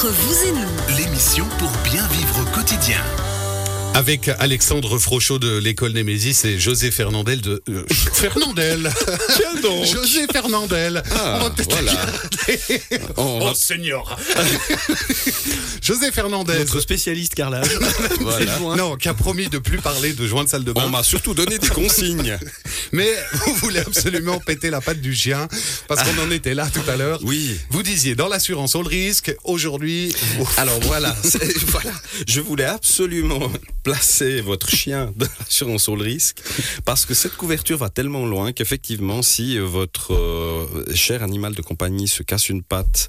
Vous et nous, L'émission pour bien vivre au quotidien. Avec Alexandre Frochot de l'école Némésis et José Fernandel de... euh, Fernandel Tiens donc. José Fernandel Ah, On va peut-être voilà. On Oh va- Seigneur José Fernandel Notre spécialiste carrelage. Voilà. non, qui a promis de plus parler de joint de salle de bain. On m'a surtout donné des consignes. Mais vous voulez absolument péter la patte du chien parce qu'on en était là tout à l'heure. Oui. Vous disiez dans l'assurance on le risque. Aujourd'hui, Alors voilà, voilà, je voulais absolument placer votre chien dans l'assurance au risque parce que cette couverture va tellement loin qu'effectivement, si votre euh, cher animal de compagnie se casse une patte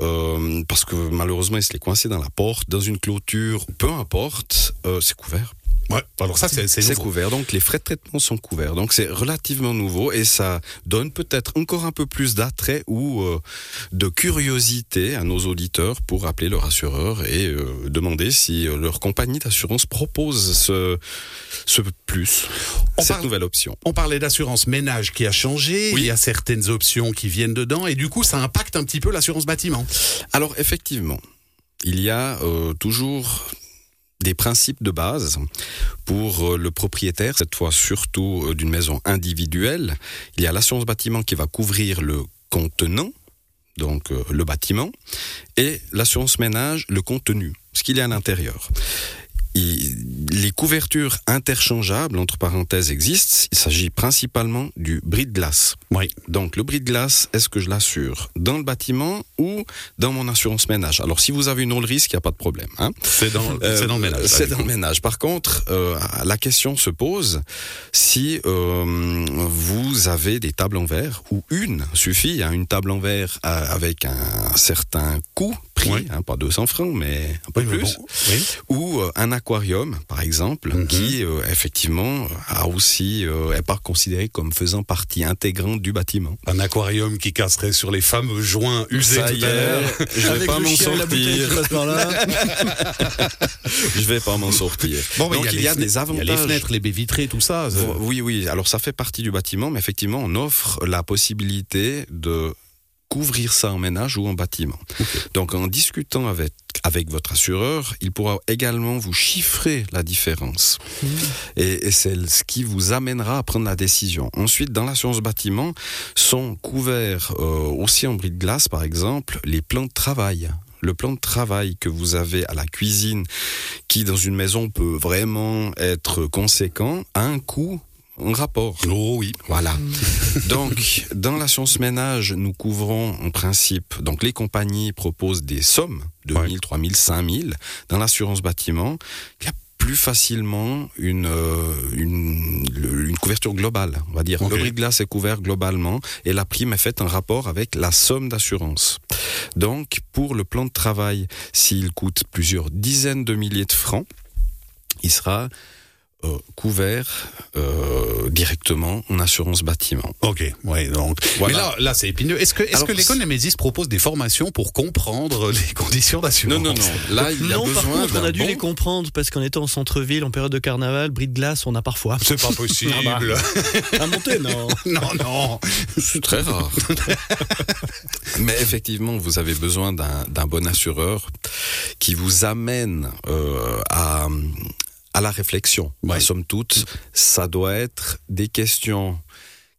euh, parce que malheureusement il se l'est coincé dans la porte, dans une clôture, peu importe, euh, c'est couvert. Ouais, alors ça c'est couvert, donc les frais de traitement sont couverts. Donc c'est relativement nouveau et ça donne peut-être encore un peu plus d'attrait ou euh, de curiosité à nos auditeurs pour appeler leur assureur et euh, demander si euh, leur compagnie d'assurance propose ce, ce plus, On cette parle- nouvelle option. On parlait d'assurance ménage qui a changé, Oui. il y a certaines options qui viennent dedans et du coup ça impacte un petit peu l'assurance bâtiment. Alors effectivement, il y a euh, toujours des principes de base pour euh, le propriétaire, cette fois surtout euh, d'une maison individuelle. Il y a l'assurance bâtiment qui va couvrir le contenant, donc euh, le bâtiment, et l'assurance ménage, le contenu, ce qu'il y a à l'intérieur. Les couvertures interchangeables, entre parenthèses, existent. Il s'agit principalement du bris de glace. Oui. Donc le bris de glace, est-ce que je l'assure dans le bâtiment ou dans mon assurance ménage? Alors si vous avez une le risque, il n'y a pas de problème. Hein C'est dans, Euh, le ménage. C'est du dans le ménage. Par contre, euh, la question se pose si euh, vous avez des tables en verre ou une suffit, hein, une table en verre euh, avec un certain coût, prix, hein, pas 200 francs, mais un peu Oui, plus bon, oui. ou euh, un aquarium, par exemple, Mhm. qui euh, effectivement a aussi euh, est pas considéré comme faisant partie intégrante du bâtiment. Un aquarium qui casserait sur les fameux joints usés Ça tout à l'heure. je vais pas m'en sortir. Je vais pas m'en sortir. Bon, mais Donc il y a des avantages. Il y a les fenêtres, les baies vitrées, tout ça- Oui, oui. Alors ça fait partie du bâtiment, mais effectivement, on offre la possibilité de couvrir ça en ménage ou en bâtiment. Donc en discutant avec, avec votre assureur, il pourra également vous chiffrer la différence. Et, et c'est ce qui vous amènera à prendre la décision. Ensuite, dans l'assurance bâtiment, sont couverts euh, aussi en bris de glace, par exemple, les plans de travail. Le plan de travail que vous avez à la cuisine, qui dans une maison peut vraiment être conséquent, a un coût en rapport. Oh oui. Voilà. Donc, dans l'assurance ménage, nous couvrons en principe, donc les compagnies proposent des sommes de Ouais. 1000, 3000, 5000. Dans l'assurance bâtiment, il y a plus facilement une, euh, une, couverture globale, on va dire. Ok. Le bris de glace est couvert globalement et la prime est faite en rapport avec la somme d'assurance. Donc, pour le plan de travail, s'il coûte plusieurs dizaines de milliers de francs, il sera euh, couvert euh, directement en assurance bâtiment. Ok, ouais, donc. Voilà. Mais là, là c'est épineux. Est-ce que, est-ce que l'école Nemesis propose des formations pour comprendre les conditions d'assurance? Non, non, non. Là, il y a Non, par besoin contre, on a dû bon- les comprendre parce qu'en étant en centre-ville, en période de carnaval, bris de glace, on a parfois. C'est pas possible. Ah À monter, non. non, non. C'est très rare. Mais effectivement, vous avez besoin d'un d'un bon assureur qui vous amène euh, à, à la réflexion. Ouais. Somme toute, ça doit être des questions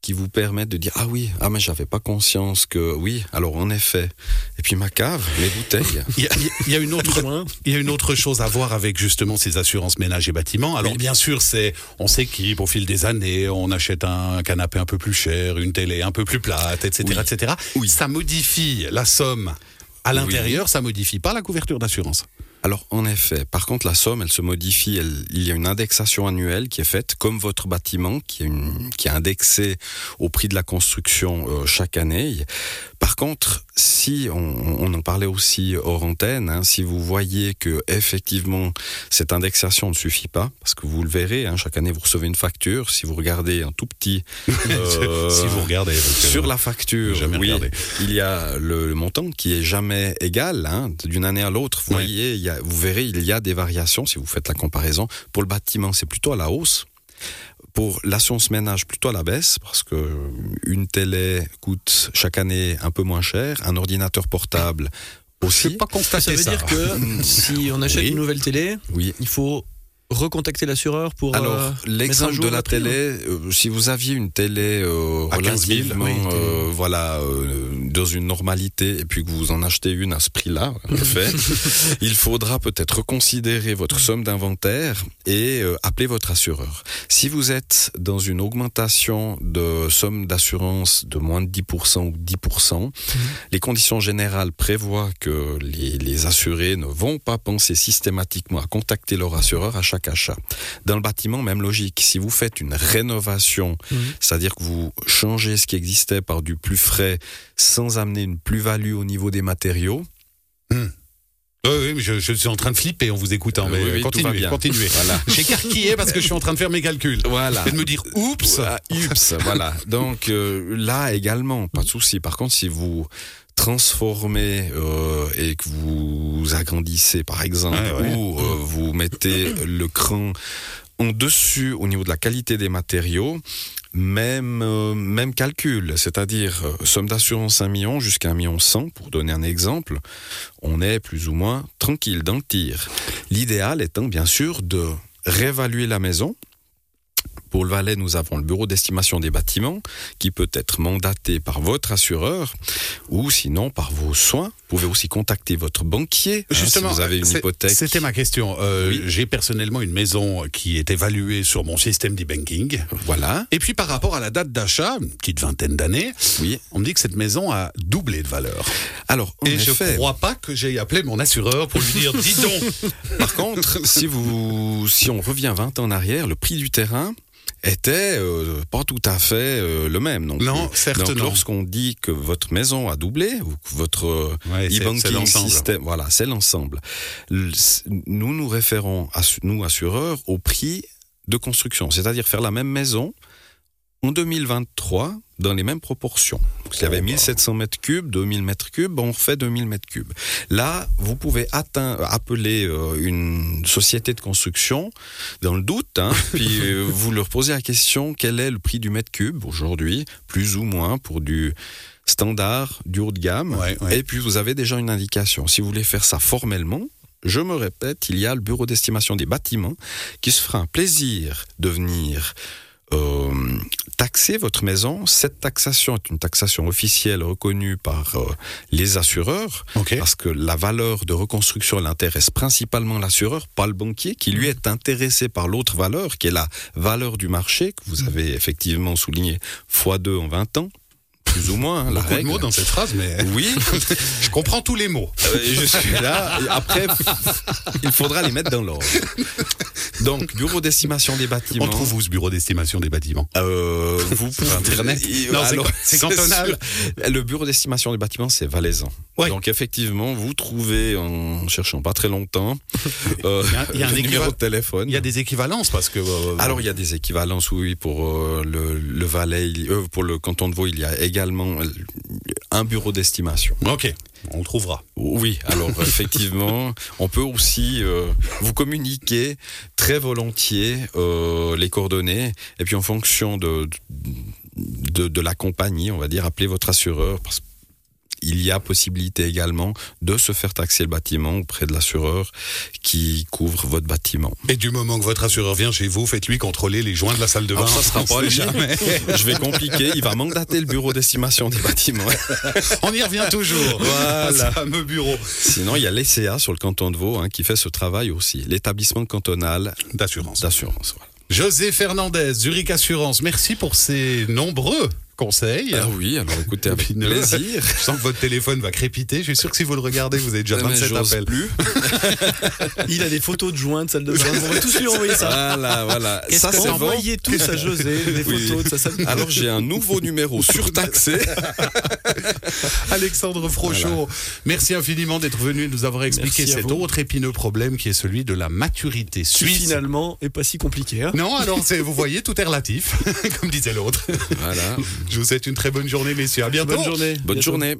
qui vous permettent de dire ah oui ah mais j'avais pas conscience que oui alors en effet et puis ma cave mes bouteilles Il y, a, il y a une autre, il y a une autre chose à voir avec justement ces assurances ménages et bâtiments. Alors Oui. bien sûr, c'est on s'équipe au fil des années, on achète un canapé un peu plus cher, une télé un peu plus plate, etc., Oui. etc. Oui. Ça modifie la somme à l'intérieur, ça modifie pas la couverture d'assurance. Alors, en effet, par contre, la somme, elle se modifie. elle- il y a une indexation annuelle qui est faite, comme votre bâtiment, qui est, indexé au prix de la construction euh, chaque année. Par contre, si on, on en parlait aussi hors antenne, hein, si vous voyez que effectivement cette indexation ne suffit pas, parce que vous le verrez, hein, chaque année vous recevez une facture. Si vous regardez un tout petit euh, si vous regardez. sur la facture, oui, il y a le, le montant qui est jamais égal hein, d'une année à l'autre. Vous Oui. voyez, il y a, vous verrez, il y a des variations si vous faites la comparaison. Pour le bâtiment, c'est plutôt à la hausse. Pour l'assurance ménage, plutôt à la baisse, parce que une télé coûte chaque année un peu moins cher, un ordinateur portable Je Aussi, pas constaté Ça veut dire que si on achète Oui. une nouvelle télé, oui. il faut recontacter l'assureur pour. Alors, euh, l'exemple de la télé, euh, si vous aviez une télé euh, À 15 000, relativement, oui, euh, voilà, euh, dans une normalité, et puis que vous en achetez une à ce prix-là, en effet, il faudra peut-être reconsidérer votre somme d'inventaire et euh, appeler votre assureur. Si vous êtes dans une augmentation de somme d'assurance de moins de 10% ou 10%, les conditions générales prévoient que les, les assurés ne vont pas penser systématiquement à contacter leur assureur à chaque achat. Dans le bâtiment, même logique. Si vous faites une rénovation, Mhm. c'est-à-dire que vous changez ce qui existait par du plus frais sans amener une plus-value au niveau des matériaux, Oui, oui, je, je suis en train de flipper en vous écoutant. Euh, mais oui, oui, continuez, bien. continuez. Voilà. J'écarquillais parce que je suis en train de faire mes calculs. Voilà. Et de me dire, oups. Ah, ups, voilà. Donc euh, là également, pas de souci. Par contre, si vous transformez euh, et que vous agrandissez, par exemple, ouais. ou euh, vous mettez le cran en dessus au niveau de la qualité des matériaux, même euh, même calcul, c'est-à-dire euh, somme d'assurance 1 million jusqu'à 1 million 100 pour donner un exemple, on est plus ou moins tranquille dans le tir. L'idéal étant bien sûr de réévaluer la maison. Pour le Valais, nous avons le bureau d'estimation des bâtiments qui peut être mandaté par votre assureur ou sinon par vos soins. Vous pouvez aussi contacter votre banquier hein, Justement, si vous avez une hypothèque. C'était ma question. Euh, Oui. J'ai personnellement une maison qui est évaluée sur mon système d'e-banking. Voilà, Et puis par rapport à la date d'achat, une petite vingtaine d'années, oui. on me dit que cette maison a doublé de valeur. Alors, je effet, crois pas que j'aille appelé mon assureur pour lui dire, dis donc. Par contre, si vous, si on revient 20 ans en arrière, le prix du terrain était euh, pas tout à fait euh, le même. Non, Non, plus. certes Donc, non. lorsqu'on dit que votre maison a doublé ou que votre euh, Ouais, e-banking l'ensemble. système, voilà, c'est l'ensemble. Nous nous référons, assu- nous assureurs, au prix de construction, c'est-à-dire faire la même maison en 2023 dans les mêmes proportions. S'il y avait Oh, bah. 1700 mètres cubes, 2000 mètres cubes, on refait 2000 mètres cubes. Là, vous pouvez appeler euh, une société de construction dans le doute, hein, puis euh, vous leur posez la question quel est le prix du mètre cube aujourd'hui, plus ou moins pour du standard, du haut de gamme. Ouais, ouais. Et puis vous avez déjà une indication. Si vous voulez faire ça formellement, je me répète, il y a le bureau d'estimation des bâtiments qui se fera un plaisir de venir euh, taxer votre maison. Cette taxation est une taxation officielle reconnue par euh, les assureurs parce que la valeur de reconstruction elle intéresse principalement l'assureur, pas le banquier, qui lui est intéressé par l'autre valeur, qui est la valeur du marché, que vous avez effectivement souligné x2 en 20 ans, plus ou moins, hein, la Beaucoup de mots dans cette phrase, mais Oui, je comprends tous les mots. euh, je suis là. Après, il faudra les mettre dans l'ordre. Donc, bureau d'estimation des bâtiments. On trouve où ce bureau d'estimation des bâtiments? Euh, vous pouvez Internet? Euh, Non, c'est- cantonal. Le bureau d'estimation des bâtiments, c'est valaisan. Ouais. Donc effectivement, vous trouvez en cherchant pas très longtemps euh, Il y a- il y a un numéro de téléphone. Il y a des équivalences parce que. euh, Alors il y a des équivalences, oui, pour le, le Valais, pour le canton de Vaud, il y a également euh, un bureau d'estimation. Ok, on le trouvera. Oui, alors effectivement, on peut aussi euh, vous communiquer très volontiers euh, les coordonnées et puis en fonction de, de, de la compagnie, on va dire, appelez votre assureur parce qu'il y a possibilité également de se faire taxer le bâtiment auprès de l'assureur qui couvre votre bâtiment. Et du moment que votre assureur vient chez vous, faites-lui contrôler les joints de la salle de bain. Alors ça sera pas jamais. Je vais compliquer, il va mandater le bureau d'estimation des bâtiments. On y revient toujours. Voilà. À ce fameux bureau Sinon, il y a l'ECA sur le canton de Vaud hein, qui fait ce travail aussi, l'établissement cantonal d'assurance. d'assurance. voilà. José Fernandez, Zurich Assurance, merci pour ces nombreux conseils. Ah oui, alors écoutez, avec Puis, plaisir. Je sens que votre téléphone va crépiter. Je suis sûr que si vous le regardez, vous avez déjà Mais 27 j'ose appels. plus. Il a des photos de joints de salle de bain. On va tous lui envoyer ça. Voilà, voilà. Qu'est-ce Ça, c'est bon. Envoyez tous à José des Oui. photos de sa salle de bain. Alors, j'ai un nouveau numéro surtaxé. Alexandre Frochot, merci infiniment d'être venu nous avoir expliqué cet vous. autre épineux problème qui est celui de la maturité Qui suisse. finalement est pas si compliqué. Hein. Non, alors c'est- vous voyez, tout est relatif, comme disait l'autre. Voilà. Je vous souhaite une très bonne journée, messieurs. À bientôt. Bonne journée. Bonne Bientôt. journée.